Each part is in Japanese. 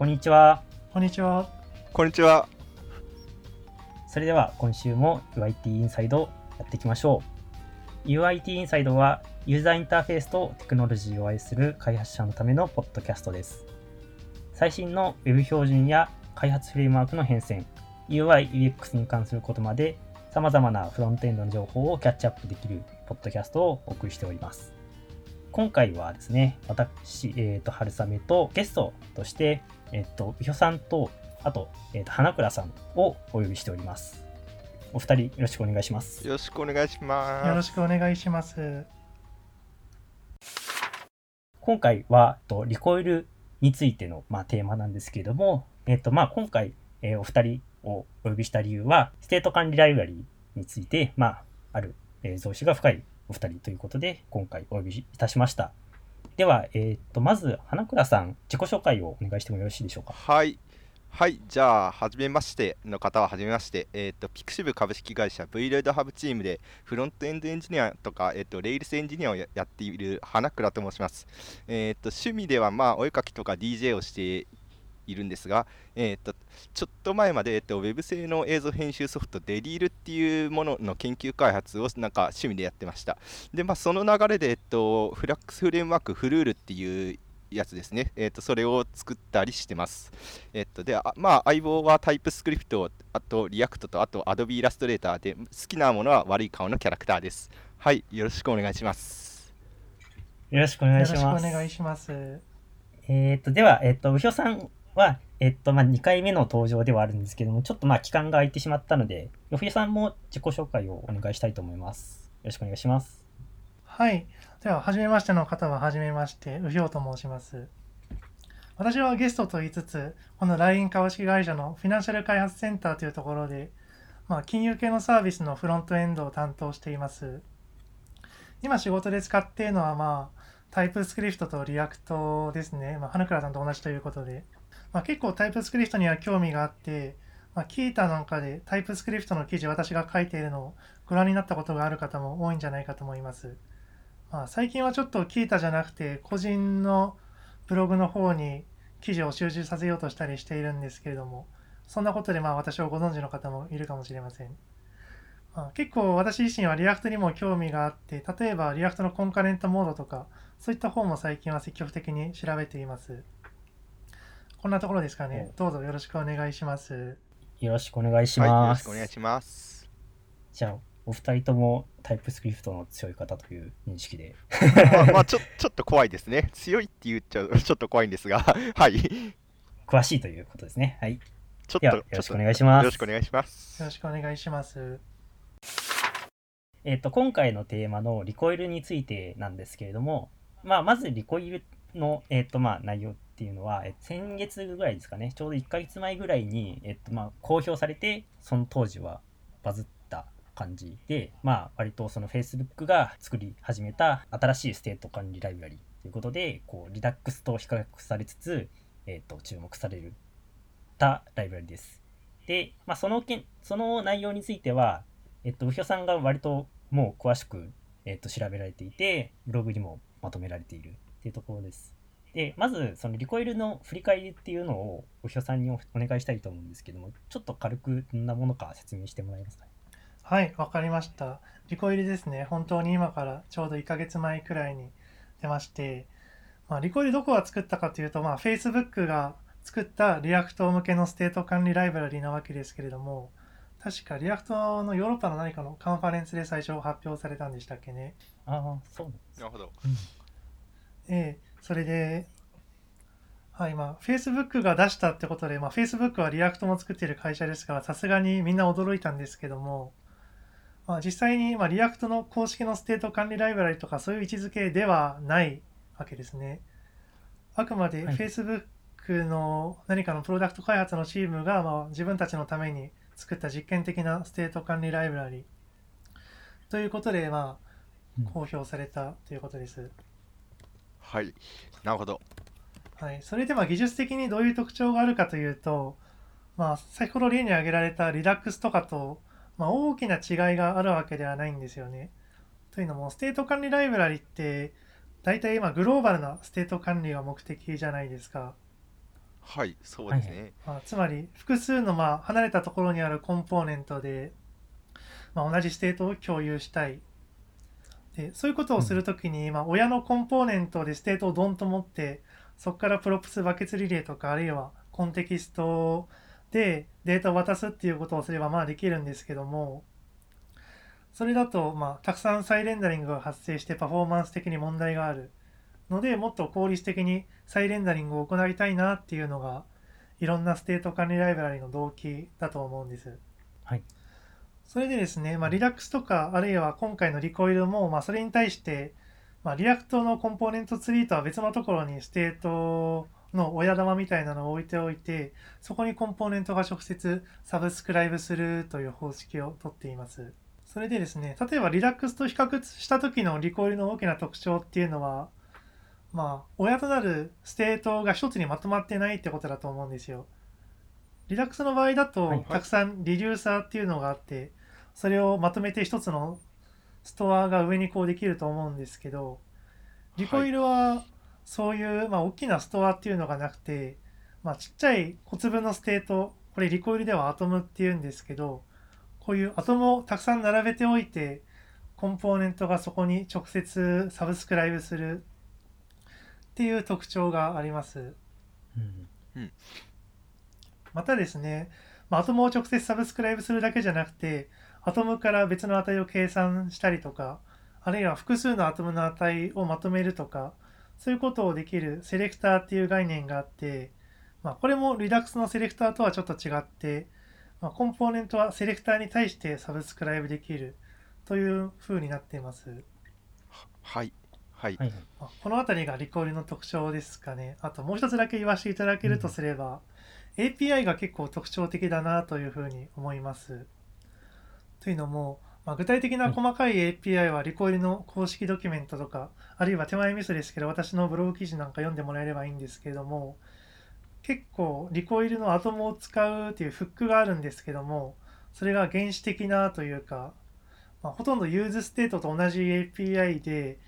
こんにちは。こんにちは。こんにちは。それでは今週も UIT インサイドやっていきましょう。UIT インサイドはユーザーインターフェースとテクノロジーを愛する開発者のためのポッドキャストです。最新の Web 標準や開発フレームワークの変遷、UI、UX に関することまで様々なフロントエンドの情報をキャッチアップできるポッドキャストをお送りしております。今回はですね、私、えっ、と、春雨とゲストとして、えっ、と、うひょさんと、あと、えっ、と、花倉さんをお呼びしております。お二人よろしくお願いします。よろしくお願いします。よろしくお願いします。今回は、と Recoil についての、まあ、テーマなんですけれども、えっ、と、まあ、今回、えーお二人をお呼びした理由は、ステート管理ライブラリについて、まあ、ある、えー造詣が深いお二人ということで、今回お呼びいたしました。では、えっ、と、まず、花倉さん、自己紹介をお願いしてもよろしいでしょうか？はい。はい。じゃあ、はじめましての方ははじめまして。えっ、と、ピクシブ株式会社 v ロイドハブチームで、フロントエンドエンジニアとか、えっ、と、 Rails エンジニアをややっている花倉と申します。えっ、と、趣味では、まあ、お絵かきとか DJ をしているんですが、えっ、と、ちょっと前まで、えっ、と、ウェブ製の映像編集ソフト、 Delir っていうものの研究開発を、なんか、趣味でやってました。で、まあ、その流れで、えっと、 Flux フレームワーク、 Fleur っていうやつですね。えっと、それを作ったりしてます。えっと、で、あまあ、相棒は TypeScript、あと、 React と、あと、 Adobe Illustrator で、好きなものは悪い顔のキャラクターです。はい、よろしくお願いします。よろしくお願よろしくおいします。願いします。えっ、と、では、えっ、と、うひょさんは、えっ、と、まあ、2回目の登場ではあるんですけども、ちょっとまあ、期間が空いてしまったので、うひょさんも自己紹介をお願いしたいと思います。よろしくお願いします。はい。では、はじめましての方ははじめまして、うひょうと申します。私はゲストと言いつつ、この LINE 株式会社のフィナンシャル開発センターというところで、まあ、金融系のサービスのフロントエンドを担当しています。今仕事で使っているのは、まあ、 TypeScript と React ですね。まあ、花倉さんと同じということで。まあ、結構 TypeScript には興味があって、まあ、 Qiita なんかで TypeScript の記事私が書いているのをご覧になったことがある方も多いんじゃないかと思います。まあ、最近はちょっと Qiita じゃなくて個人のブログの方に記事を集中させようとしたりしているんですけれども、そんなことでまあ私をご存知の方もいるかもしれません。まあ、結構私自身は React にも興味があって、例えば React の Concurrent Mode とか、そういった方も最近は積極的に調べています。こんなところですかね。どうぞよろしくお願いします。よろしくお願いしはい、よろます。しくお願いします。じゃあ、お二人とも TypeScript の強い方という認識で。まあ、まあ、ちょ ちょっと怖いですね。強いって言っちゃう、ちょっと怖いんですが、はい。詳しいということですね。はい。ちょっと、よろしくお願いしまます。よろしくお願いします。よろしくお願いします。えっ、と、今回のテーマの Recoil についてなんですけれども、まあ、まず Recoil の、えっ、と、まあ、内容っていうのは、え先月ぐらいですかね、ちょうど1ヶ月前ぐらいに、えっ、と、まあ、公表されて、その当時はバズった感じで、まあ、割とその Facebook が作り始めた新しいステート管理ライブラリということで、こう、 Redux と比較されつつ、えっ、と、注目されるたライブラリです。で、まあ、その件、その内容については、えっと、うひょさんが割ともう詳しく、えっと、調べられていて、ブログにもまとめられているっていうところです。で、まず、そのリコイルの振り返りっていうのを、うひょさんにおお願いしたいと思うんですけども、ちょっと軽くどんなものか説明してもらえますか？ね。はい、わかりました。リコイルですね。本当に今からちょうど1ヶ月前くらいに出まして、まあ、 Recoil どこが作ったかというと、まあ、Facebook が作った React 向けのステート管理ライブラリなわけですけれども、確か React のヨーロッパの何かのカンファレンスで最初発表されたんでしたっけね。ああ、そうなんです。なるほど。ええ、それで、はい、まあ、Facebook が出したってことで、まあ、Facebook はリアクトも作っている会社ですから、さすがにみんな驚いたんですけども、まあ、実際に、まあ、 React の公式のステート管理ライブラリとかそういう位置づけではないわけですね。あくまではい Facebook の何かのプロダクト開発のチームが、まあ、自分たちのために作った実験的なステート管理ライブラリということで、まうんあ、公表されたということです。はい。なるほど。はい、それでまあ技術的にどういう特徴があるかというと、まあ、先ほど例に挙げられた Redux とかと、まあ、大きな違いがあるわけではないんですよね。というのも、ステート管理ライブラリって、大体今グローバルなステート管理が目的じゃないですか。はいそうですね、まあ、つまり複数のまあ離れたところにあるコンポーネントで、まあ、同じステートを共有したいでそういうことをするときに、まあ、親のコンポーネントでステートをドンと持ってそこから props バケツリレーとかあるいはコンテキストでデータを渡すっていうことをすればまあできるんですけどもそれだとまあたくさん再レンダリングが発生してパフォーマンス的に問題があるのでもっと効率的に再レンダリングを行いたいなっていうのがいろんなステート管理ライブラリの動機だと思うんです。はい。それでですね、まあ、 Redux とかあるいは今回の Recoil も、まあ、それに対して、まあ、 React のコンポーネントツリーとは別のところにステートの親玉みたいなのを置いておいてそこにコンポーネントが直接 subscribe するという方式をとっています。それでですね、例えば Redux と比較した時の Recoil の大きな特徴っていうのは、まあ、親となるステートが一つにまとまってないってことだと思うんですよ。 Redux の場合だと、たくさん reducer っていうのがあって、それをまとめて一つのストアが上にこうできると思うんですけど、 Recoil はそういう、まあ、大きなストアっていうのがなくて、まあ、ちっちゃい小粒のステート、これ Recoil では atom っていうんですけど、こういう atom をたくさん並べておいて、コンポーネントがそこに直接 subscribe するっていう特徴があります。うんまたですね、まあ、アトムを直接サブスクライブするだけじゃなくて、アトムから別の値を計算したりとか、あるいは複数のアトムの値をまとめるとか、そういうことをできるセレクターっていう概念があって、まあ、これも Redux のセレクターとはちょっと違って、まあ、コンポーネントはセレクターに対してサブスクライブできるという風になっています。はいはいまあこの辺りがリコールの特徴ですかね。あともう一つだけ言わせていただけるとすれば、API が結構特徴的だなというふうに思います。というのも、まあ、具体的な細かい API は Recoil の公式ドキュメントとか、あるいは手前味噌ですけど、私のブログ記事なんか読んでもらえればいいんですけれども、結構 Recoil の atom を使うっていうフックがあるんですけども、それが原始的なというか、まあ、ほとんど useState と同じ API で、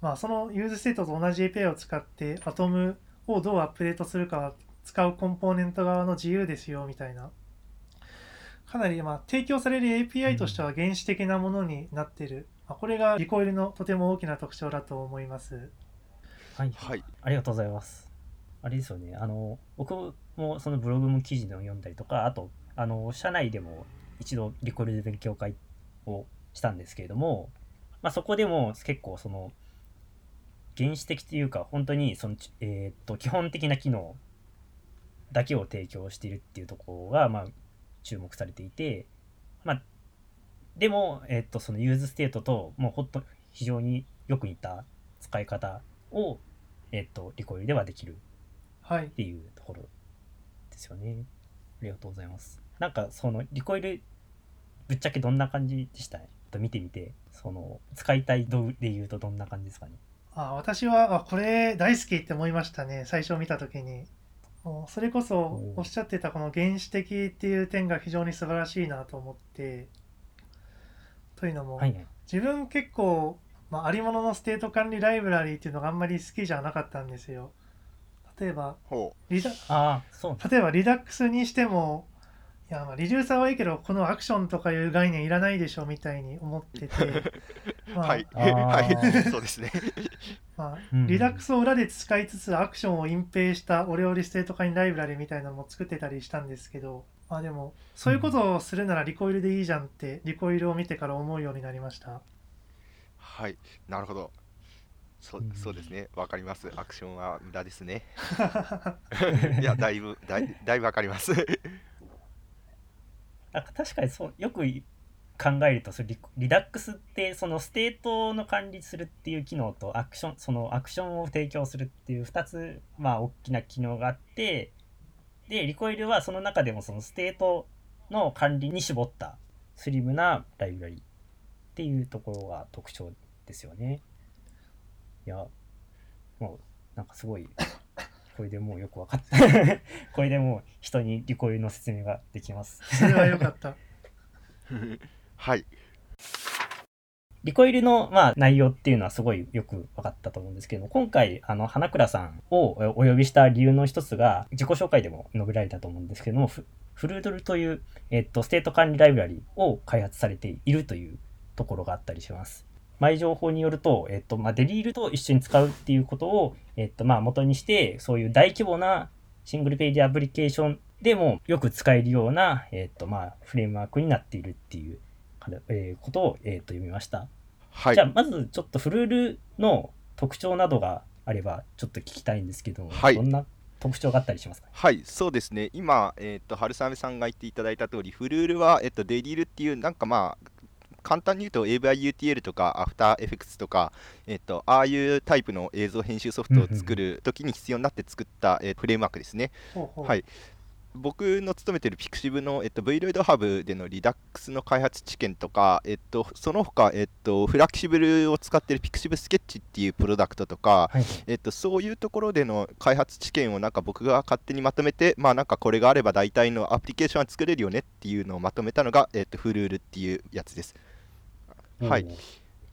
まあ、その useState と同じ API を使って atomをどうアップデートするかは使うコンポーネント側の自由ですよみたいなかなりまあ提供される API としては原始的なものになっている、まあ、これがリコイルのとても大きな特徴だと思います。はい。はい。ありがとうございます。あれですよね、あの、僕もそのブログも記事でも読んだりとか、あと、あの、社内でも一度リコイルで勉強会をしたんですけれども、まあ、そこでも結構その、原始的というか、本当にその、えーっと、基本的な機能だけを提供しているっていうところが、まあ、注目されていて、まあ、でも、えーっと、その useState と、もうほんと非常によく似た使い方を、えーっと、 Recoil ではできるはいっていうところですよね。ありがとうございます。なんかその Recoil ぶっちゃけどんな感じでした？と見てみてその使いたい度で言うとどんな感じですかね？あ私はあこれ大好きって思いましたね最初見た時にそれこそおっしゃってたこの原始的っていう点が非常に素晴らしいなと思って。というのも、はいはい。自分結構、まあ、ありもののステート管理ライブラリーっていうのがあんまり好きじゃなかったんですよ。例えばほ Redux ああそう例えば Redux にしてもいやまあリデューサーはいいけどこのアクションとかいう概念いらないでしょみたいに思ってて。う まあはい。はい。そうですね。まあうん。リダックスを裏で使いつつアクションを隠蔽したオレオリステート管理ライブラリみたいなのも作ってたりしたんですけどまあでもそういうことをするならリコイルでいいじゃんってリコイルを見てから思うようになりました。はい。なるほど。そうん。そうですね。わかります。アクションは無駄ですね。いやだいぶだいだいぶわかりますなんか確かにそうよく考えるとそれリ Redux ってそのステートの管理するっていう機能とアクションそのアクションを提供するっていう2つまあ大きな機能があってで Recoil はその中でもそのステートの管理に絞ったスリムなライブラリっていうところが特徴ですよね。いやもうなんかすごいこれでもうよく分かった これでもう人に Recoil の説明ができます。それは良かった はい Recoil の、まあ、内容っていうのはすごいよく分かったと思うんですけども、今回、あの、花倉さんをお呼びした理由の一つが、自己紹介でも述べられたと思うんですけども、フフルードルという、えっと、ステート管理ライブラリを開発されているというところがあったりします。前情報によると、えっと、まあ、デリールと一緒に使うっていうことを、えっと、まあ、元にして、そういう大規模なシングルページアプリケーションでもよく使えるような、えっと、まあ、フレームワークになっているっていう、えー、ことを、えっと、読みました。はい。じゃあ、まずちょっとフルールの特徴などがあれば、ちょっと聞きたいんですけど、はい、どんな特徴があったりしますか、はい、そうですね。今、えっ、ー、と、春雨さんが言っていただいた通り、フルールは、えっ、ー、と、デリールっていう、なんかまあ、簡単に言うと AVIUTL とか AfterEffects とか、えっと、ああいうタイプの映像編集ソフトを作るときに必要になって作った、えフレームワークですね。はい、僕の勤めてる Pixiv の、えっと、Vroid Hub での Redux の開発知見とか、えっと、その他、えっと、フラキシブルを使ってる Pixiv Sketch っていうプロダクトとか、はい、えっと、そういうところでの開発知見をなんか僕が勝手にまとめて、まあなんかこれがあれば大体のアプリケーションは作れるよねっていうのをまとめたのが、えっと、フルールっていうやつです。はい。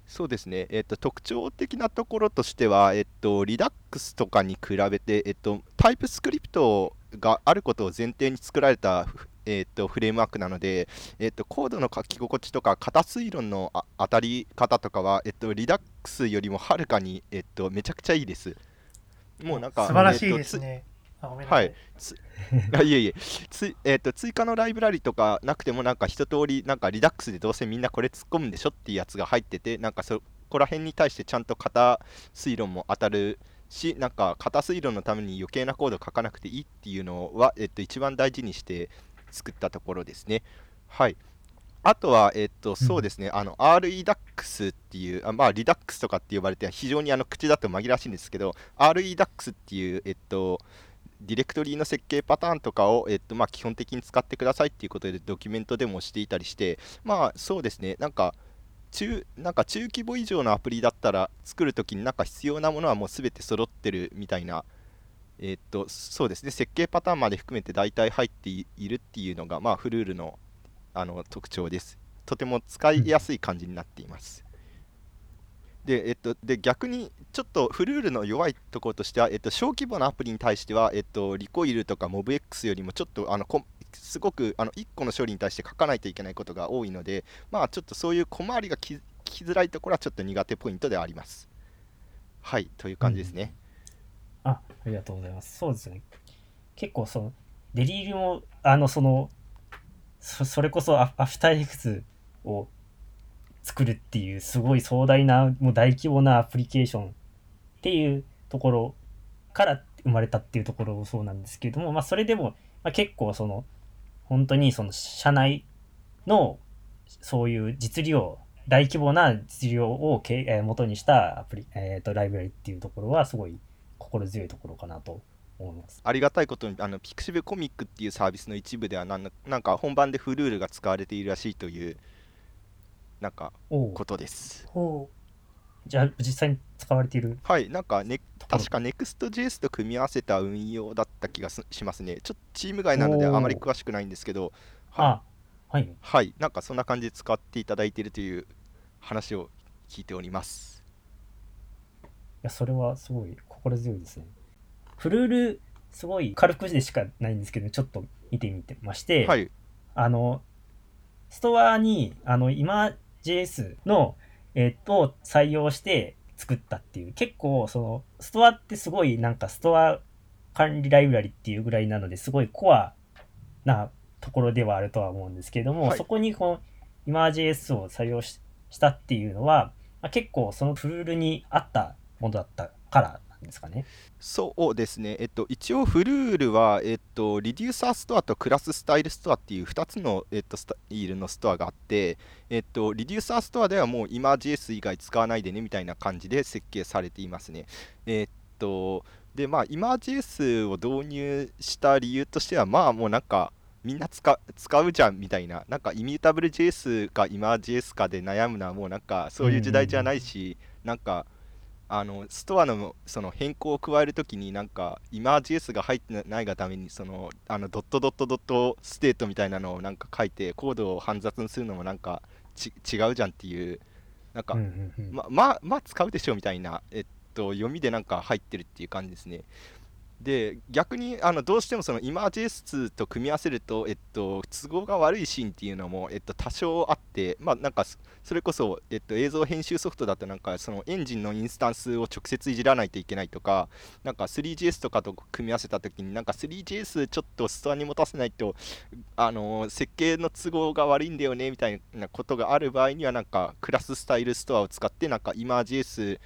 そうですね、えっと、特徴的なところとしては、えっと、リダックスとかに比べて、えっと、タイプスクリプトがあることを前提に作られた、えー、とフレームワークなので、えー、とコードの書き心地とか型推論の当たり方とかは、えー、とリダックスよりもはるかに、えー、とめちゃくちゃいいです。もうなんか素晴らしいですね。はい。あいえいえつ、えーと、追加のライブラリとかなくてもなんか一通りなんかリダックスでどうせみんなこれ突っ込むんでしょっていうやつが入っててなんかそこら辺に対してちゃんと型推論も当たるしなんか型推論のために余計なコード書かなくていいっていうのは、えっと、一番大事にして作ったところですね。はい。あとは、えっと、そうですね、あの、REDAX っていう、あまあ、リダックスとかって呼ばれて、非常にあの口だと紛らわしいんですけど、REDAX っていう、えっと、ディレクトリの設計パターンとかを、えっとまあ、基本的に使ってくださいっていうことでドキュメントでもしていたりして、まあそうですね、なんか中なんか中規模以上のアプリだったら作るときになんか必要なものはもうすべて揃ってるみたいな、え、っとそうですね設計パターンまで含めて大体入っているっていうのが、まあ、フルールのあの特徴です。とても使いやすい感じになっています。で、えっと、で逆にちょっとフルールの弱いところとしては、えっと、小規模なアプリに対しては、えっと、リコイルとか MobX よりもちょっとあのこすごくあの1個の処理に対して書かないといけないことが多いので、まあ、ちょっとそういう小回りがききづらいところはちょっと苦手ポイントではあります。はい、という感じですね。うん、あ、ありがとうございます。そうですね。結構その、デリールも、あの、その、そそれこそアアフターエフェクツを作るっていうすごい壮大なもう大規模なアプリケーションっていうところから生まれたっていうところもそうなんですけれども、まあ、それでも、ま、結構その本当にその社内のそういう実量、大規模な実量をけ、えー、元にしたアプリ、えーと、ライブラリっていうところはすごい心強いところかなと思います。ありがたいことにあのピクシブコミックっていうサービスの一部ではなんなんか本番でフルールが使われているらしいというなんかことです。じゃあ実際に使われている？はいなんか、ね、確か Next.js と組み合わせた運用だった気がしますね。ちょっとチーム外なのであまり詳しくないんですけど。ははい、はい、なんかそんな感じで使っていただいているという話を聞いております。いやそれはすごい心強いですね。フルールすごい軽くでしかないんですけどちょっと見てみてまして、はい、あのストアにあの今 JS のえっ、と、採用して作ったっていう、結構、その、ストアってすごいなんかストア管理ライブラリっていうぐらいなので、すごいコアなところではあるとは思うんですけれども、はい、そこにこの ImAJS を採用したっていうのは、まあ、結構その Fleur に合ったものだったからですかね。そうですね、えっと、一応、 Fleur は、えっと、 reducer ストアとクラススタイルストアっていう2つの、えっと、スタイルのストアがあって、えっと、リデューサーストアではもう今 JS 以外使わないでねみたいな感じで設計されていますね。えっと、で、まあ、今 JS を導入した理由としては、まあ、もうなんか、みんな使使うじゃんみたいな、なんかイミュータブル JS か今 JS かで悩むのはもうなんかそういう時代じゃないし、なんかあのストアのその変更を加えるときになんか今 JS が入ってないがためにそのあのドットドットドットステートみたいなのをなんか書いてコードを煩雑にするのもなんか違うじゃんっていうなんか、うんうんうんままあまあ使うでしょうみたいな、えっと、読みでなんか入ってるっていう感じですね。で逆にあのどうしてもそのイマージ S2 と組み合わせると、えっと、都合が悪いシーンっていうのも、えっと、多少あって、まあ、なんかそれこそ、えっと、映像編集ソフトだとなんかそのエンジンのインスタンスを直接いじらないといけないとかなんか 3GS とかと組み合わせた時になんか 3GS ちょっとストアに持たせないとあの設計の都合が悪いんだよねみたいなことがある場合にはなんかクラススタイルストアを使ってなんかイマージ S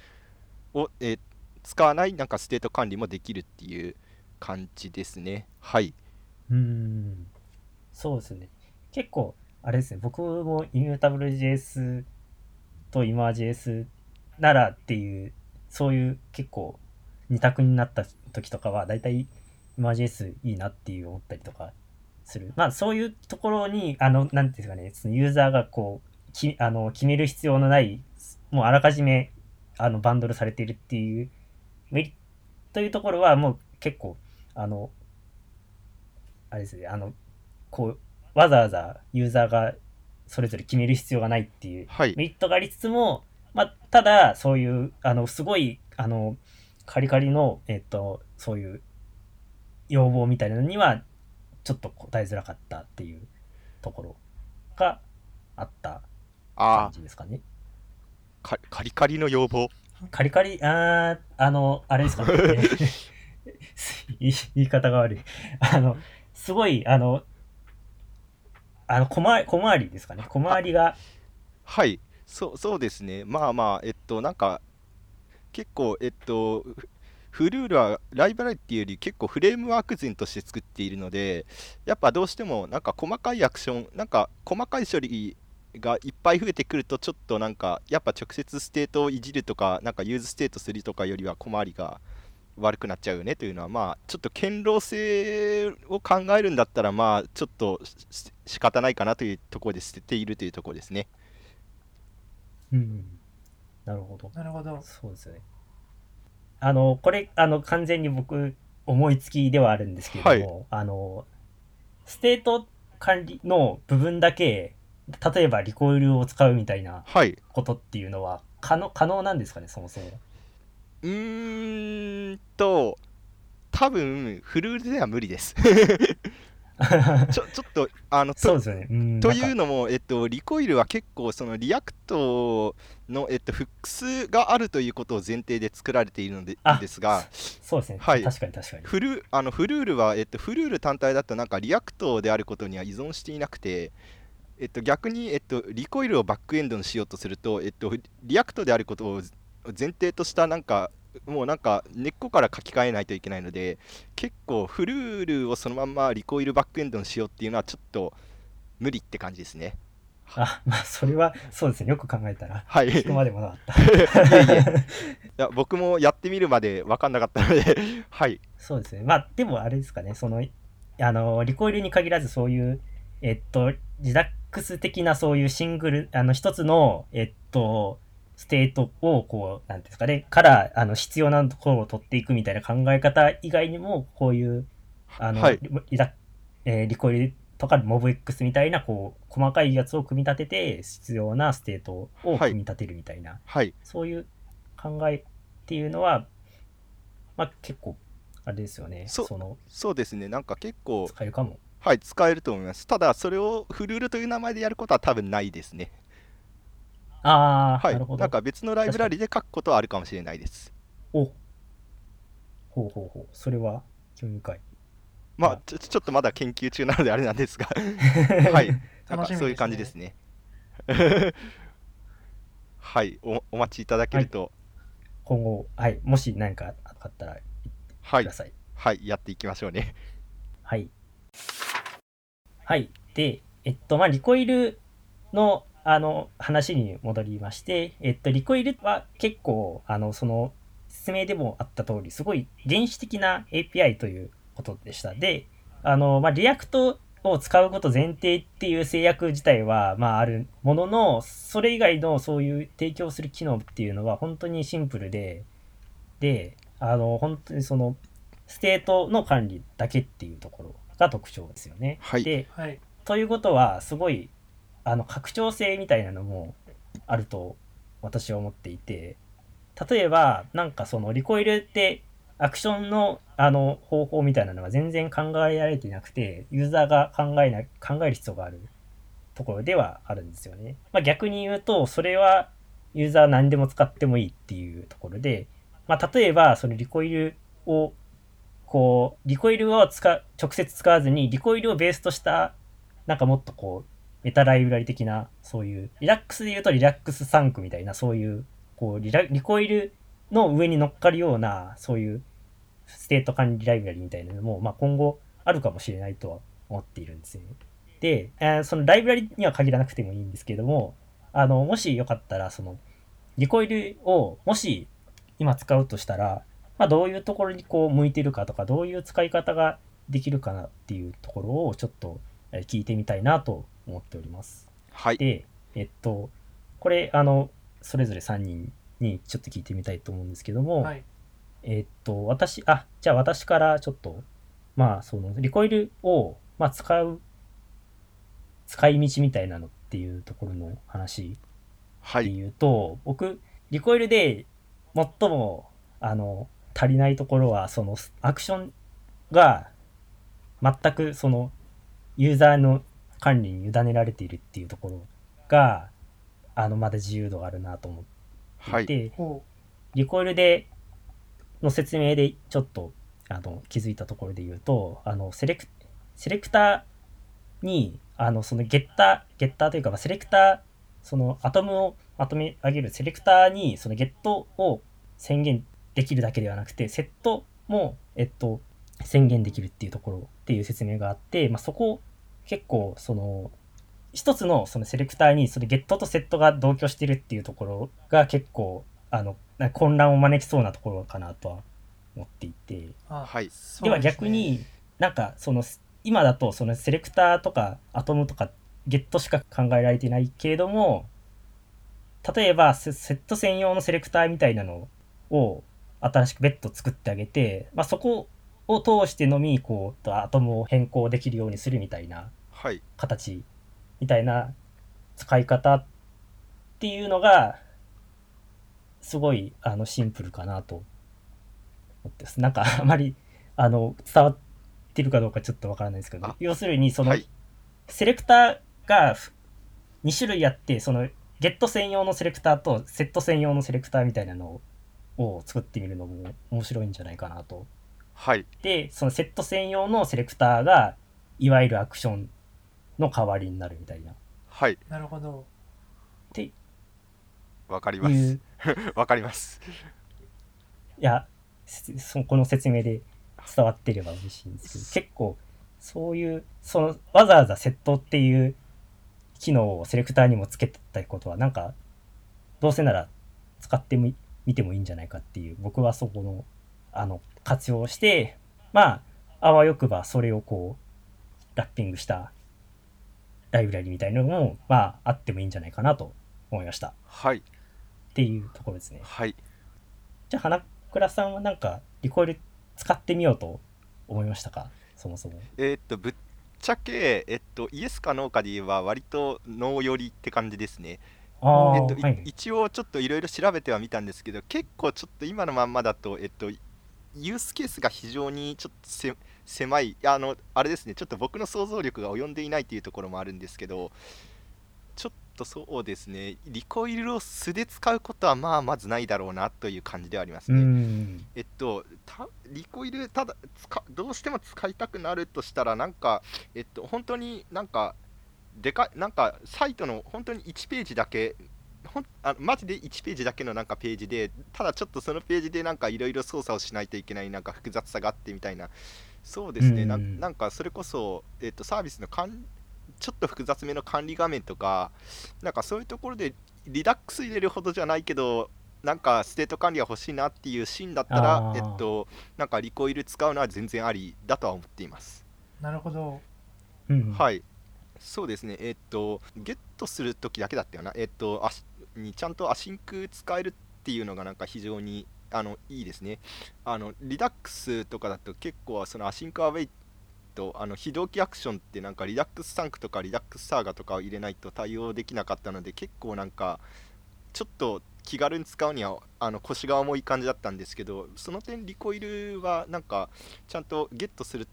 を、えー使わないなんかステート管理もできるっていう感じですね。はい。うんそうですね。結構、あれですね、僕も Immutable.js と Immerjs ならっていう、そういう結構二択になった時とかは、だいたい Immerjs いいなっていう思ったりとかする。まあそういうところに、あの、なんていうんですかね、そのユーザーがこう、きあの決める必要のない、もうあらかじめあのバンドルされているっていうというところはもう結構、あの、あれですね、あの、こう、わざわざユーザーがそれぞれ決める必要がないっていうはい。メリットがありつつも、まあ、ただ、そういう、あの、すごい、あの、カリカリの、えっと、そういう要望みたいなのには、ちょっと答えづらかったっていうところがあった感あじですかね。カリカリの要望。カリカリ、あー、あの、あれですか？ね。言い方が悪い。あの、すごい、あの、あの、小回小回りですかね？小回りが、はい。そうそうですね。まあまあ、えっと、なんか、結構、えっと、フ Fleur はライブラリっていうより結構フレームワーク然として作っているので、やっぱどうしてもなんか細かいアクション、なんか細かい処理がいっぱい増えてくると、ちょっとなんか、やっぱ直接ステートをいじるとか、なんか useState するとかよりは小回りが悪くなっちゃうよねというのは、まあ、ちょっと堅牢性を考えるんだったら、まあ、ちょっとし仕方ないかなというところで捨てているというところですね。うん。なるほど。なるほど。そうですね。あの、これ、あの、完全に僕、思いつきではあるんですけれども、あの、ステート管理の部分だけ、例えば Recoil を使うみたいなはい。ことっていうのは可能可能なんですかね、そもそも。うーんと、多分 Fleur では無理です。ちょちょっと、あの、とそうですよね。うんというのも、えっと、 Recoil は結構、その Reactの、えっと、 hooks があるということを前提で作られているのであですが、そうですね。はい確かに確かに。フルあの Fleur は、えっと、 Fleur 単体だとなんか React であることには依存していなくて、えっと、逆に、えっと、 Recoil をバックエンドにしようとすると、えっと、 React であることを前提としたなんかもうなんか根っこから書き換えないといけないので結構 Fleur をそのまんま Recoil バックエンドにしようっていうのはちょっと無理って感じですね。あ、まあ、それは、そうですね。よく考えたら、はい。い聞くまでもなかった。えい や僕もやってみるまで分かんなかったので、はい。そうですね。まあ、でもあれですかね、その、あの、 Recoil に限らずそういう、えっと、 Redux 的なそういうシングル、あの、一つの、えっと、ステートを、こう、なんですかね、から、あの、必要なところを取っていくみたいな考え方以外にも、こういう、あの、はい。リダえー Recoil とか MobX みたいな、こう、細かいやつを組み立てて、必要なステートをはい組み立てるみたいな、はい。そういう考えっていうのは、まあ結構、あれですよね。そその、そうですね。なんか結構、使えるかも。はい、使えると思います。ただ、それを Fleur という名前でやることは多分ないですね。ああ、はい。なるほど。なんか別のライブラリで書くことはあるかもしれないです。おほうほうほう。それは興味深い。まあ、ちょちょっとまだ研究中なのであれなんですが、はい。なんかそういう感じですね。はいお、お待ちいただけると、今後、はい。もし何かあったらはい、ください。はい、やっていきましょうね。はい。はい。で、えっと、まあ、リコイルの、あの、話に戻りまして、えっと、リコイルは結構、あの、その、説明でもあった通り、すごい原始的な API ということでした。で、あの、まあ、 React を使うこと前提っていう制約自体は、まあ、あるものの、それ以外のそういう提供する機能っていうのは本当にシンプルで、で、あの、本当にその、ステートの管理だけっていうところが特徴ですよね。はいで、はい。ということは、すごい、あの、拡張性みたいなのもあると私は思っていて、例えば、なんかそのリコイルってアクションのあの方法みたいなのが全然考えられていなくて、ユーザーが考えな考える必要があるところではあるんですよね。まあ、逆に言うと、それはユーザー何でも使ってもいいっていうところで、まあ、例えば、そのリコイルを、こう、リコイルを使直接使わずに、リコイルをベースとした、なんかもっとこう、メタライブラリ的な、そういう、 Redux で言うと Redux Thunk みたいな、そういう、こうリラ、 Recoil の上に乗っかるような、そういう、ステート管理ライブラリみたいなのも、まあ、今後あるかもしれないとは思っているんですね。で、えー、そのライブラリには限らなくてもいいんですけども、あの、もしよかったら、その、 Recoil をもし今使うとしたら、まあ、どういうところにこう向いてるかとか、どういう使い方ができるかなっていうところをちょっと聞いてみたいなと思っております。はい。で、えっと、これ、あの、それぞれ3人にちょっと聞いてみたいと思うんですけども、はい、えっと、私、あ、じゃあ私からちょっと、まあ、その、リコイルを、まあ、使う、使い道みたいなのっていうところの話で言うと、はい、僕、リコイルで最も、あの、足りないところは、その、アクションが、全く、その、ユーザーの管理に委ねられているっていうところが、あの、まだ自由度があるなと思っていて、はい、リコイルで、の説明でちょっと、あの、気づいたところで言うと、あの、セレク、セレクターに、あの、そのゲッター、ゲッターというか、セレクター、そのアトムをまとめ上げるセレクターに、そのゲットを宣言できるだけではなくて、セットも、えっと、宣言できるっていうところっていう説明があって、まあ、そこ結構その一つのそのセレクターにそれゲットとセットが同居してるっていうところが結構あの混乱を招きそうなところかなとは思っていて、はい、では逆になんかその今だとそのセレクターとかアトムとかゲットしか考えられてないけれども例えばセット専用のセレクターみたいなのを新しく別途作ってあげて、まあ、そこを通してのみこうアトムを変更できるようにするみたいな形みたいな使い方っていうのがすごいあのシンプルかなと思ってます。なんかあまりあの伝わってるかどうかちょっとわからないですけど要するにその、はい、セレクターが2種類あってそのゲット専用のセレクターとセット専用のセレクターみたいなのを作ってみるのも面白いんじゃないかなと。はい。で、そのセット専用のセレクターがいわゆるアクションの代わりになるみたいな。はい。なるほど。ってわかります。わかります。いや、そこの説明で伝わってれば嬉しいんですけど、結構そういう、そのわざわざセットっていう機能をセレクターにもつけてたことはなんかどうせなら使ってみてもいいんじゃないかっていう僕はそこのあの活用してまああわよくばそれをこうラッピングしたライブラリみたいなのもまああってもいいんじゃないかなと思いました。はい。っていうところですね。はい。じゃあ花倉さんはなんかリコイル使ってみようと思いましたか？そもそも。えー、っとぶっちゃけ、えっと、イエスかノーかで言えば割とノー寄りって感じですね。えっと、はい、一応ちょっといろいろ調べてはみたんですけど結構ちょっと今のまんまだと、えっと、ユースケースが非常にちょっと狭いあのあれですねちょっと僕の想像力が及んでいないというところもあるんですけどちょっとそうですねリコイルを素で使うことはまあまずないだろうなという感じではありますね。えっとリコイルただどうしても使いたくなるとしたらなんかえっと本当になんかでかなんかサイトの本当に1ページだけほんあマジで1ページだけのなんかページでただちょっとそのページでなんかいろいろ操作をしないといけないなんか複雑さがあってみたいなそうですね、ななんかそれこそ、えっと、サービスのちょっと複雑めの管理画面とか、なんかそういうところで Redux 入れるほどじゃないけど、なんかステート管理が欲しいなっていうシーンだったら、えっと、なんか Recoil 使うのは全然ありだとは思っています。なるほど。うん、はい。そうですね、えっと、ゲットするときだけだったよな、えっと、あにちゃんと async 使えるっていうのがなんか非常にあのいいですね。あのリダックスとかだと結構そのアシンクアウェイとあの非同期アクションってなんかリダックスサンクとかリダックスサーガとかを入れないと対応できなかったので結構なんかちょっと気軽に使うにはあの腰が重い感じだったんですけどその点リコイルはなんかちゃんとゲットする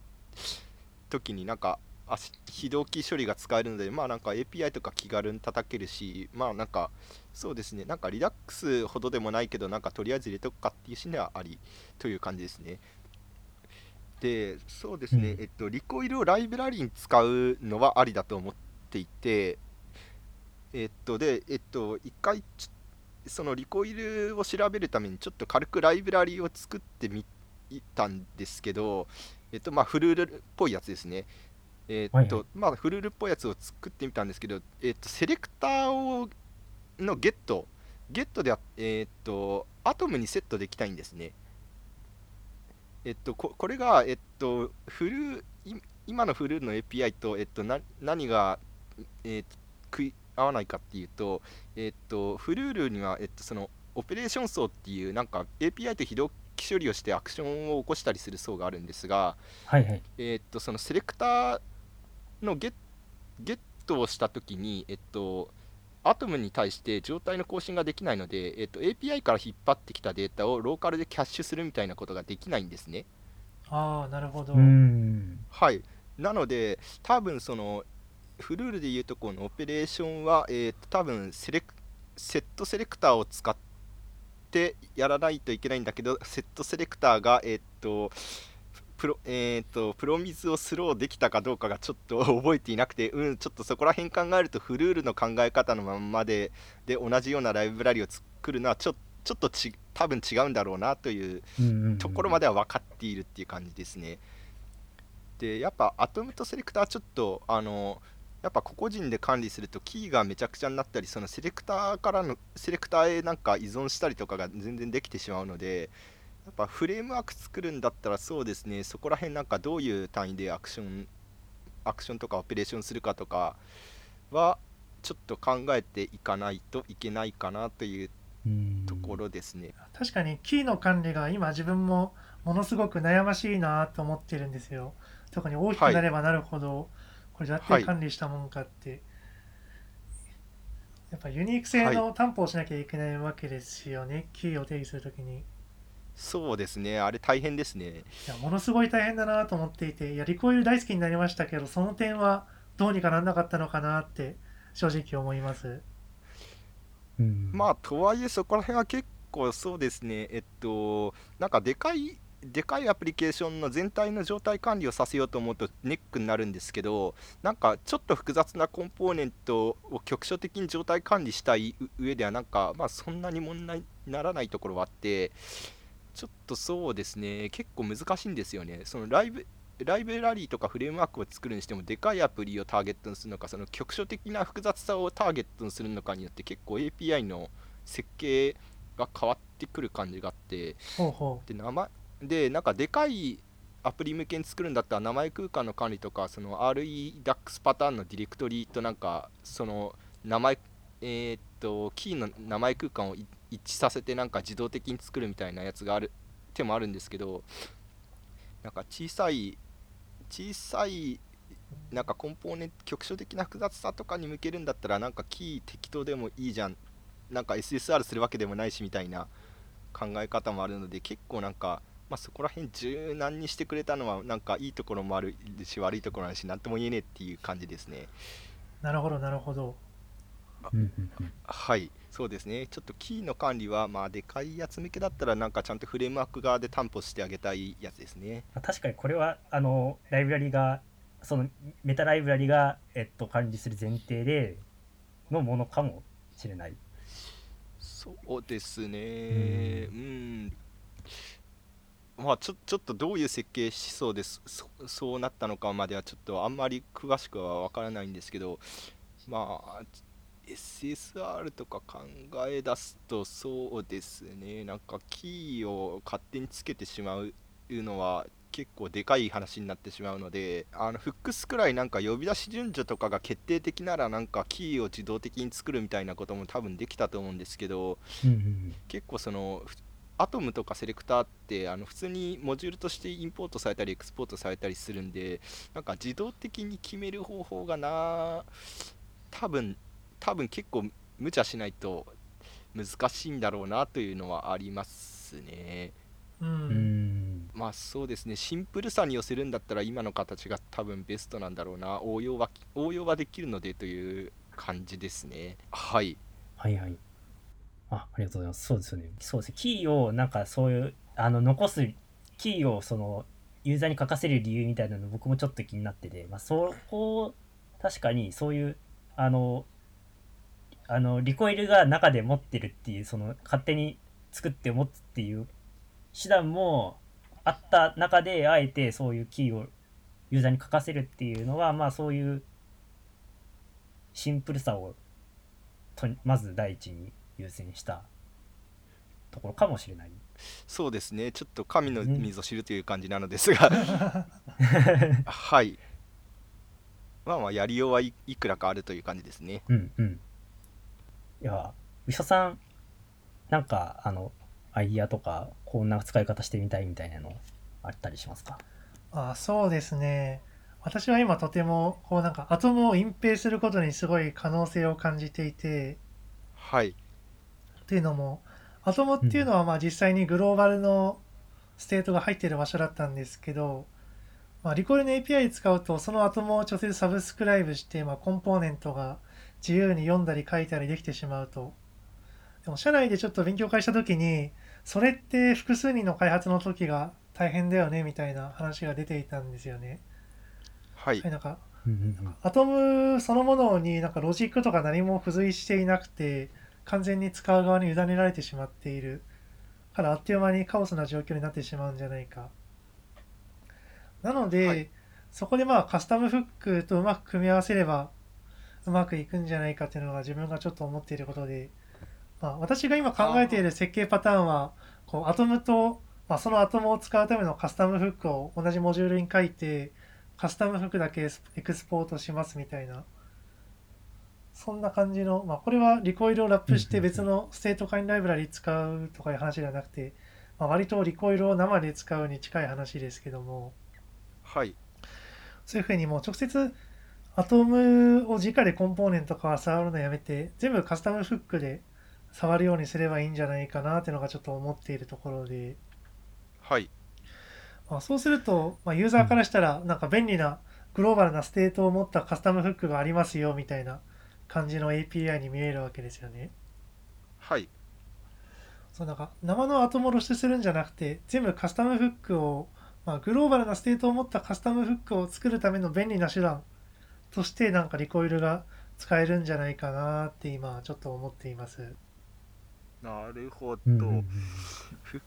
時になんか足非同期処理が使えるのでまあなんか API とか気軽に叩けるしまあなんかそうですね。なんかリダックスほどでもないけどなんかとりあえず入れとくかっていうシーンではありという感じですね。でそうですね、うん。えっとリコイルをライブラリに使うのはありだと思っていてえっとでえっと一回ちょそのリコイルを調べるためにちょっと軽くライブラリを作ってみたんですけどえっとまあフルールっぽいやつですねえっと、はいはいまあフルールっぽいやつを作ってみたんですけどえっとセレクターをのゲットゲットであえっとアトムにセットできたいんですねえっとここれがえっとフルい今のフルールの API とえっとな何がえっと食い合わないかっていうとえっとフルールにはえっとそのオペレーション層っていうなんか API と非同期処理をしてアクションを起こしたりする層があるんですがはいはい。えーっとそのセレクターのゲッゲットをしたときに、えっと、アトムに対して状態の更新ができないので、えっと、API から引っ張ってきたデータをローカルでキャッシュするみたいなことができないんですね。ああなるほど。はい、なので、多分そのフルールでいうとこのオペレーションは、えーと多分セレクセットセレクターを使ってやらないといけないんだけど、セットセレクターが、えーとプロえー、とプロミズをスローできたかどうかがちょっと 覚えていなくて、うん、ちょっとそこら辺考えると、フルールの考え方のまんまでで同じようなライブラリを作るのはちょちょっとち多分違うんだろうなというところまでは分かっているっていう感じですね。でやっぱアトムとセレクターちょっとあのやっぱ個々人で管理するとキーがめちゃくちゃになったりそのセレクターからのセレクターへなんか依存したりとかが全然できてしまうのでやっぱフレームワーク作るんだったらそうですね。そこら辺なんかどういう単位でアクションアクションとかオペレーションするかとかはちょっと考えていかないといけないかなといううん。ところですね。確かにキーの管理が今自分もものすごく悩ましいなと思ってるんですよ。特に大きくなればなるほど、これどうやって管理したもんかって、やっぱユニーク性の担保をしなきゃいけないわけですよね、キーを定義するときに。いそうですね。あれ大変ですね。やものすごい大変だなと思っていていやリコイル大好きになりましたけどその点はどうにかなんなかったのかなって正直思います。うん。まあとはいえそこら辺は結構そうですね。えっとなんかでかいでかいアプリケーションの全体の状態管理をさせようと思うとネックになるんですけどなんかちょっと複雑なコンポーネントを局所的に状態管理したい上ではなんかまあそんなに問題にならないところはあってちょっとそうですね。結構難しいんですよね。そのライブライブラリーとかフレームワークを作るにしてもでかいアプリをターゲットにするのかその局所的な複雑さをターゲットにするのかによって結構 API の設計が変わってくる感じがあってで名前でなんかでかいアプリ向けに作るんだったら名前空間の管理とかその REDAX パターンのディレクトリとなんかその名前えーっとキーの名前空間をい一致させてなんか自動的に作るみたいなやつがある手もあるんですけどなんか小さい小さいなんかコンポーネント局所的な複雑さとかに向けるんだったらなんかキー適当でもいいじゃん。なんか SSR するわけでもないしみたいな考え方もあるので結構なんか、まあ、そこら辺柔軟にしてくれたのはなんかいいところもあるし悪いところもあるし何とも言えねえっていう感じですね。なるほどなるほど。はいそうですね。ちょっとキーの管理はまあでかいやつ向けだったらなんかちゃんとフレームワーク側で担保してあげたいやつですね。まあ確かにこれはあのライブラリがそのメタライブラリが、えっと、管理する前提でのものかもしれない。そうですね。うん。まあちょちょっとどういう設計思想ですそそうなったのかまではちょっとあんまり詳しくは分からないんですけどまあ SSR とか考え出すとそうですね。なんかキーを勝手につけてしまうのは結構でかい話になってしまうのであのフックスくらいなんか呼び出し順序とかが決定的ならなんかキーを自動的に作るみたいなことも多分できたと思うんですけど結構そのふアトムとかセレクターってあの普通にモジュールとしてインポートされたりエクスポートされたりするんでなんか自動的に決める方法がな多分多分結構無茶しないと難しいんだろうなというのはありますね。う。うんんまあそうですね、シンプルさに寄せるんだったら今の形が多分ベストなんだろうな、応用は応用はできるのでという感じですね。はい。はいはいあありがとうございますそうですよねそうですねキーをなんかそういうあの残すキーをそのユーザーに書かせる理由みたいなの僕もちょっと気になってて、まあ、そこ確かにそういうあのあのリコイルが中で持ってるっていうその勝手に作って持つっていう手段もあった中であえてそういうキーをユーザーに書かせるっていうのはまあそういうシンプルさをとまず第一に優先したところかもしれない。そうですね、ちょっと神の水を知るという感じなのですが、はい。まあまあ、やりようはいいくらかあるという感じですね。うんうん。いや、うしょさん、なんか、あの、アイディアとか、こんな使い方してみたいみたいなのあったりしますか？あそうですね。私は今とても、こうなんかアトムを隠蔽することにすごい可能性を感じていて、はい。っていうのも、アトムっていうのはまあ実際にグローバルのステートが入っている場所だったんですけど、まあ、 Recoil の API 使うと、そのアトムを直接 subscribe して、まあ、コンポーネントが自由に読んだり書いたりできてしまうと。でも社内でちょっと勉強会したときに、それって複数人の開発の時が大変だよねみたいな話が出ていたんですよね。はいはい、。なんかアトムそのものになんかロジックとか何も付随していなくて完全に使う側に委ねられてしまっているからあっという間にカオスな状況になってしまうんじゃないかなので、はいそこでまあカスタムフックとうまく組み合わせればうまくいくんじゃないかっていうのが自分がちょっと思っていることで、まあ、私が今考えている設計パターンはこうアトムと、まあ、そのアトムを使うためのカスタムフックを同じモジュールに書いてカスタムフックだけエクスポートしますみたいなそんな感じの、まあ、これはリコイルをラップして別のステートカインライブラリ使うとかいう話ではなくて、まあ、割とリコイルを生で使うに近い話ですけども。はい。そういうふうにもう直接アトムを直でコンポーネントから触るのやめて全部カスタムフックで触るようにすればいいんじゃないかなっていうのがちょっと思っているところで、はい。まあ、そうすると、まあ、ユーザーからしたらなんか便利なグローバルなステートを持ったカスタムフックがありますよみたいな感じの API に見えるわけですよね。はい。そうなんか生のアトムを露出するんじゃなくて全部カスタムフックを、まあ、グローバルなステートを持ったカスタムフックを作るための便利な手段としてなんか Recoil が使えるんじゃないかなって今ちょっと思っています。なるほど。うんうんうんフッ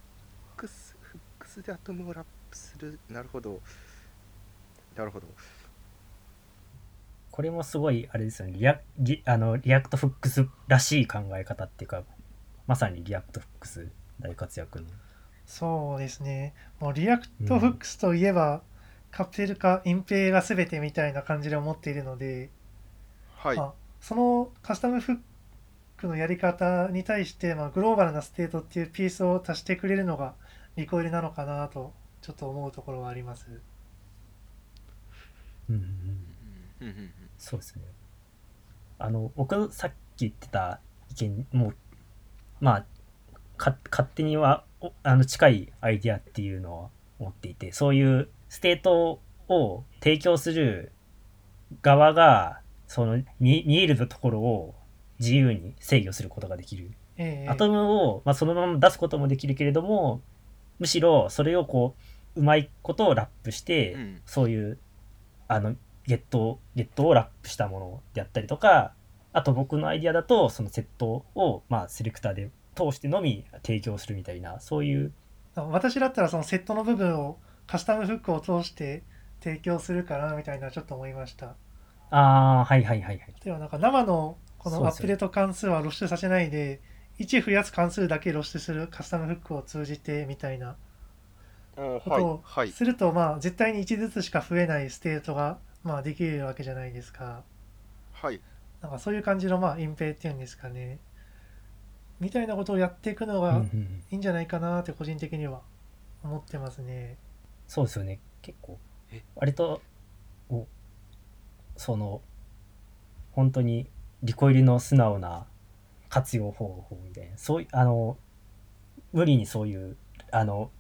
クス、 Hooks でアトムをラップする。なるほど。なるほど。これもすごいあれですよねリアリあの React Hooks らしい考え方っていうかまさに React Hooks 大活躍のそうですね。もう React Hooks といえば、カプセル化、隠蔽が全てみたいな感じで思っているので、はい。まあ、そのカスタムフックのやり方に対して、まあ、グローバルなステートっていうピースを足してくれるのが Recoil なのかなとちょっと思うところはあります。うんうんうんうんうんうんそうですね。あの、僕さっき言ってた意見も、まあ、か勝手にはおあの近いアイディアっていうのを持っていて、そういうステートを提供する側が、その見見えるところを自由に制御することができる。ええアトムを、まあ、そのまま出すこともできるけれども、むしろそれをこう、うまいことをラップして、うん。そういう、あの、ゲット、ゲットをラップしたものであったりとか、あと僕のアイディアだと、そのセットを、まあ、セレクターで通してのみ提供するみたいな、そういう、私だったらそのセットの部分をカスタムフックを通して提供するかなみたいなちょっと思いました。ああ、はいはいはいはい。ではなんか生のこのアップデート関数は露出させないで1増やす関数だけ露出するカスタムフックを通じてみたいなおことをはい。はい。するとまあ絶対に1ずつしか増えないステートがまあできるわけじゃないですか。はい。なんかそういう感じのまあ隠蔽っていうんですかね。みたいなことをやっていくのがいいんじゃないかなって個人的には思ってますね。そうですよね。結構。え、割と、おその、本当にリコイルの素直な活用方法みたいな、そういう、あの、無理にそういう、あの、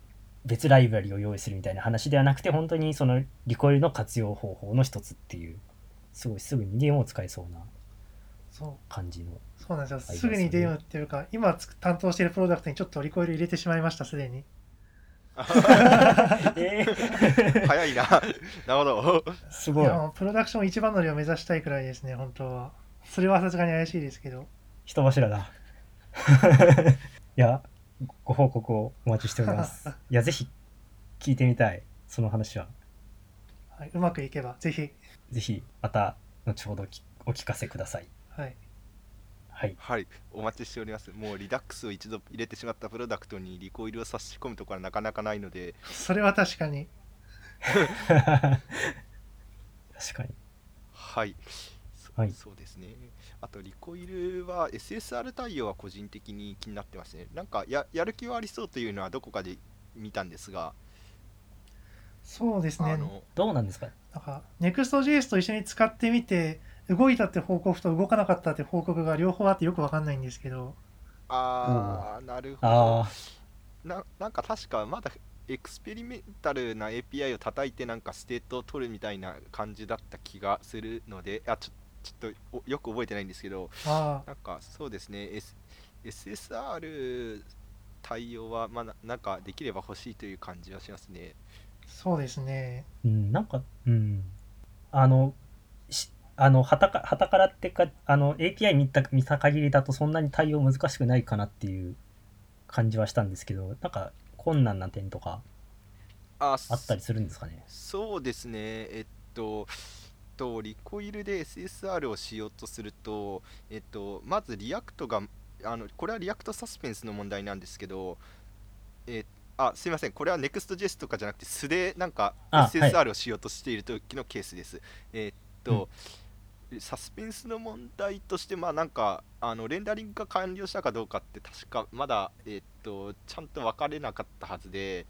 別ライブラリを用意するみたいな話ではなくて、本当にそのリコイルの活用方法の一つっていう、すごいすぐに DM を使えそうな感じの。そうなんですよ。すぐにデームっていうか今つ担当しているプロダクトにちょっとリコイル入れてしまいましたすでにえー、早いななるほどすごいいプロダクション一番乗りを目指したいくらいですね本当はそれはさすがに怪しいですけど人柱だ。いや、ご報告をお待ちしております。いや、ぜひ聞いてみたい、その話は。はい、うまくいけばぜひぜひ、また、後ほどきお聞かせください。はいはい。はい。お待ちしております。もうリダックスを一度入れてしまったプロダクトにリコイルを差し込むところはなかなかないので。それは確かに。確かに。はい、そはい。そうですね。あとリコイルは SSR 対応は個人的に気になってますね。なんかややる気はありそうというのはどこかで見たんですが、そうですね。あのどうなんですか？なんか Next.js と一緒に使ってみて動いたって報告と動かなかったって報告が両方あってよくわかんないんですけど。あーなるほど。ああ、ななんか確かまだ experimental な API を叩いてなんかステートを取るみたいな感じだった気がするのであちょちょっとおよく覚えてないんですけど。あなんかそうですね、S、SSR 対応はまあななんかできれば欲しいという感じはしますね。あそうですね。うん、なんか、うん。あの、しあの、はたか、はたからってか、あの、API 見た、見た限りだとそんなに対応難しくないかなっていう感じはしたんですけど、なんか、困難な点とかああったりするんですかね？そうですね。えっととリコイルで SSR をしようとすると、えっと、まず React があのこれは React Suspense の問題なんですけど、えあすいません。これは Next.js とかじゃなくて素でなんかあ SSR をしようとしている時のケースです、えっと、サスペンスの問題としてまあなんかあのレンダリングが完了したかどうかって確かまだえっとちゃんと分かれなかったはずで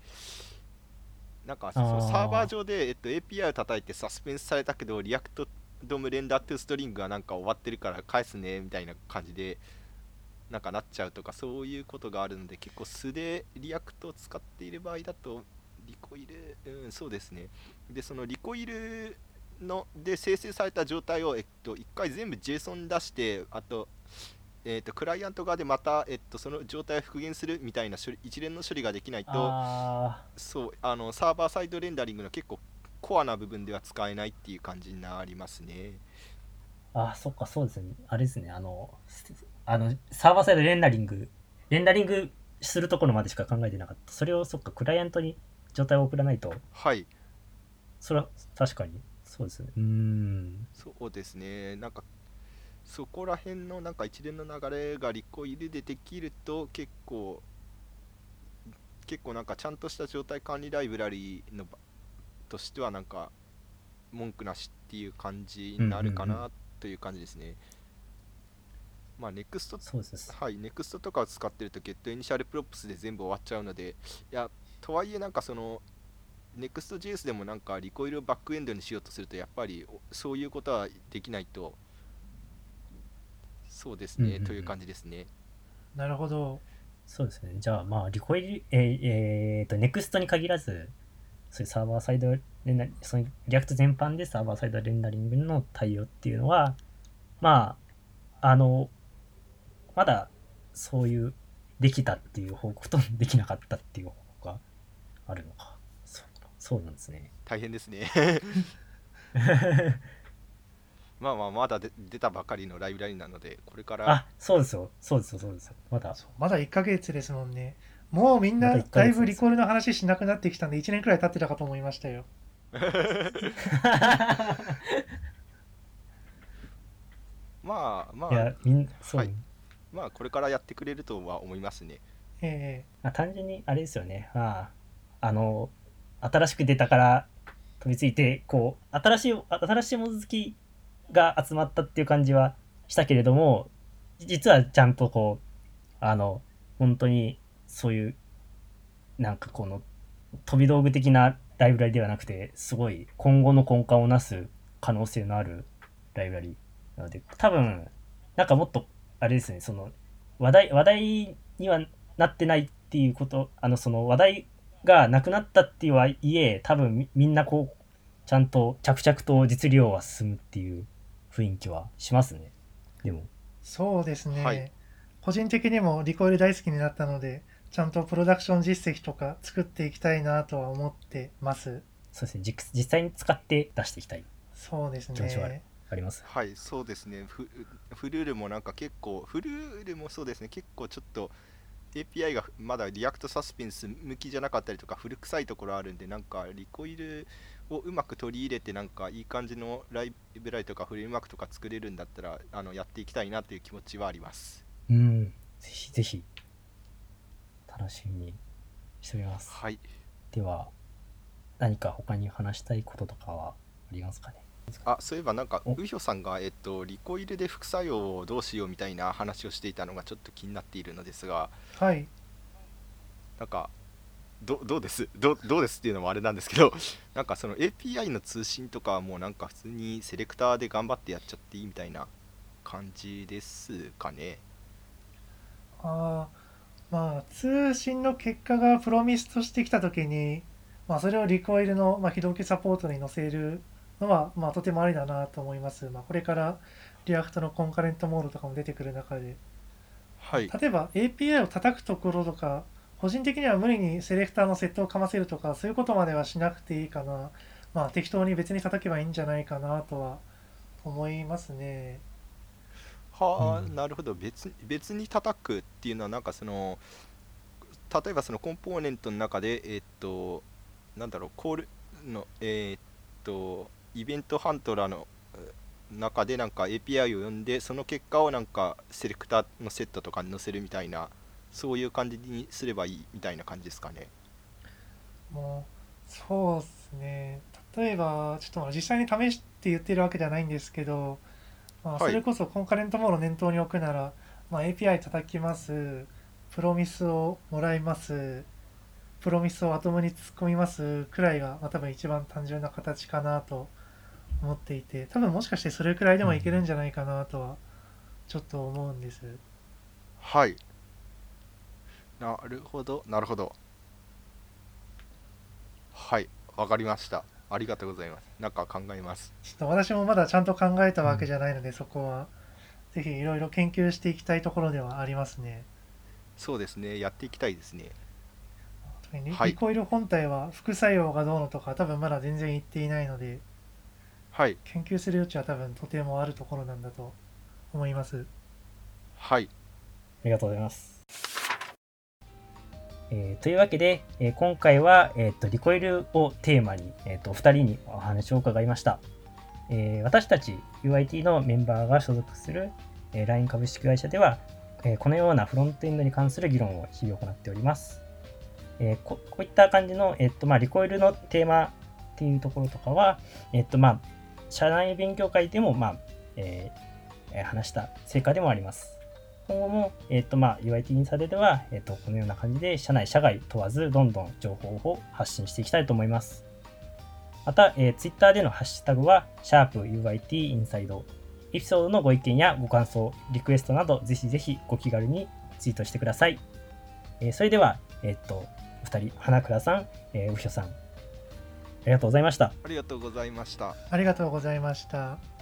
なんかそうあー。サーバー上で、えっと、API を叩いてサスペンスされたけど React DOM render to string がなんか終わってるから返すねみたいな感じでなんかなっちゃうとかそういうことがあるので結構素で React を使っている場合だと Recoil、うん、そうですね。でその Recoil ので生成された状態を、えっと、1回全部 JSON 出してあと,、えっとクライアント側でまた、えっと、その状態を復元するみたいな処理一連の処理ができないとあそうあのサーバーサイドレンダリングの結構コアな部分では使えないっていう感じになりますね。あ、あそっか、そうですね。あれですね。あの、すあの、サーバーサイドレンダリング、レンダリングするところまでしか考えてなかった。それを、そっか、クライアントに状態を送らないと、はいそれは確かに、そうですね。うーん。そうですね、なんかそこら辺のなんか一連の流れがリコイルでできると結構結構なんかちゃんとした状態管理ライブラリのばとしてはなんか文句なしっていう感じになるかうんうんうなという感じですね。まあ NEXT そうですね。はい、NEXT とかを使ってると Get Initial Props で全部終わっちゃうので、いや、とはいえなんかその Next.js でもなんかリコイルをバックエンドにしようとするとやっぱりおそういうことはできないとそうですね、うんうんうんという感じですねなるほどそうですね。じゃあ、まあ、 Recoil、えーえーと、 Next に限らず、そういうサーバーサイドレンダその React 全般でサーバーサイドレンダリングの対応っていうのは、まあ、あの、まだそういう、できたっていう報告とできなかったっていう報告があるのか。そうなんですね。大変ですね まあまあまだで出たばかりのライブラリなのでこれからあ、そうですよ。そうですよ、そうですよ。まだ。そうまだ1ヶ月ですもんねもうみんな1ヶ月ですだいぶリコールの話しなくなってきたんで1年くらい経ってたかと思いましたよ まあまいやあ、みんそう、はいまあこれからやってくれるとは思いますねえまあ、単純にあれですよね。まあ、あの、新しく出たから飛びついて、こう、新しい、新しいもの好きが集まったっていう感じはしたけれども、実はちゃんとこう、あの、本当にそういう、なんかこの、飛び道具的なライブラリではなくて、すごい今後の根幹をなす可能性のあるライブラリなので、多分、なんかもっと、あれですね、その、話題、話題にはなってないっていうこと、あの、その話題がなくなったっていうはいえ、多分みみんなこう、ちゃんと着々と実量は進むっていう雰囲気はしますね。でも。そうですね、はい個人的にもリコイル大好きになったので、ちゃんとプロダクション実績とか作っていきたいなとは思ってます。そうですね。実実際に使って出していきたい。そうですね。あります。はいそうですねフFleur もなんか結構 Fleur もそうですね結構ちょっと API がまだ React Suspense 向きじゃなかったりとか古臭いところあるんでなんか Recoil をうまく取り入れてなんかいい感じのライブラリとかフレームワークとか作れるんだったらあのやっていきたいなという気持ちはありますうん。ぜひぜひ、楽しみにしております。はいでは、何か他に話したいこととかはありますかね？あそういえばなんかお。ウヒョさんが、えっと、リコイルで副作用をどうしようみたいな話をしていたのがちょっと気になっているのですが。はい。なんかどどうです？どうどうですっていうのもあれなんですけど なんかその API の通信とかはもうなんか普通にセレクターで頑張ってやっちゃっていいみたいな感じですかね。あーまあ、通信の結果がプロミスとしてきたときに、まあ、それを Recoil の、まあ、非同期サポートに載せるのは、まあ、とてもありだなと思います。まあ、これから React の Concurrent Mode とかも出てくる中で、はい例えば API を叩くところとか、個人的には無理に selector のセットをかませるとか、そういうことまではしなくていいかな。まあ、適当に別に叩けばいいんじゃないかなとは思いますね。はあ、うんなるほど別別に叩くっていうのはなんかその例えばそのコンポーネントの中でえーっとなんだろうコールのえーっとイベントハントラーのえー中でなんか API を呼んでその結果をなんかセレクターのセットとかに載せるみたいなそういう感じにすればいいみたいな感じですかね。もうそうですね。例えばちょっとまあ実際に試して言ってるわけじゃないんですけど、まあ、はい。それこそコンカレントモードを念頭に置くなら、まあ、API 叩きます。プロミスをもらいます。プロミスをアトムに突っ込みますくらいが、まあ、多分一番単純な形かなと思っていて多分もしかしてそれくらいでもいけるんじゃないかなとはちょっと思うんです。はい。なるほど。なるほど。はい。わかりました。ありがとうございます。なんか考えます。ちょっと私もまだちゃんと考えたわけじゃないので、そこは。ぜひいろいろ研究していきたいところではありますね。そうですね。やっていきたいですね。特にリはい。リコイル本体は副作用がどうのとか多分まだ全然言っていないのではい研究する余地は多分とてもあるところなんだと思います。はいありがとうございます。えーというわけで、えー今回は、えー、とリコイルをテーマに、えー、とお二人にお話を伺いました。えー私たち UIT のメンバーが所属する、えー LINE 株式会社では、えーこのようなフロントエンドに関する議論を日々行っております。えーここういった感じの、えーとまあ、リコイルのテーマっていうところとかは、えーとまあ、社内勉強会でも、まあえー話した成果でもあります。今後も、えっ、と、まあ、UIT インサイドでは、えっ、と、このような感じで、社内、社外問わず、どんどん情報を発信していきたいと思います。また、えー、Twitter でのハッシュタグは、シャープ u i t インサイド。エピソードのご意見やご感想、リクエストなど、ぜひぜひご気軽にツイートしてください。えーそれでは、えっ、と、お二人、花倉さん、えー、うひょさん、りがとうございました。ありがとうございましたありがとうございました。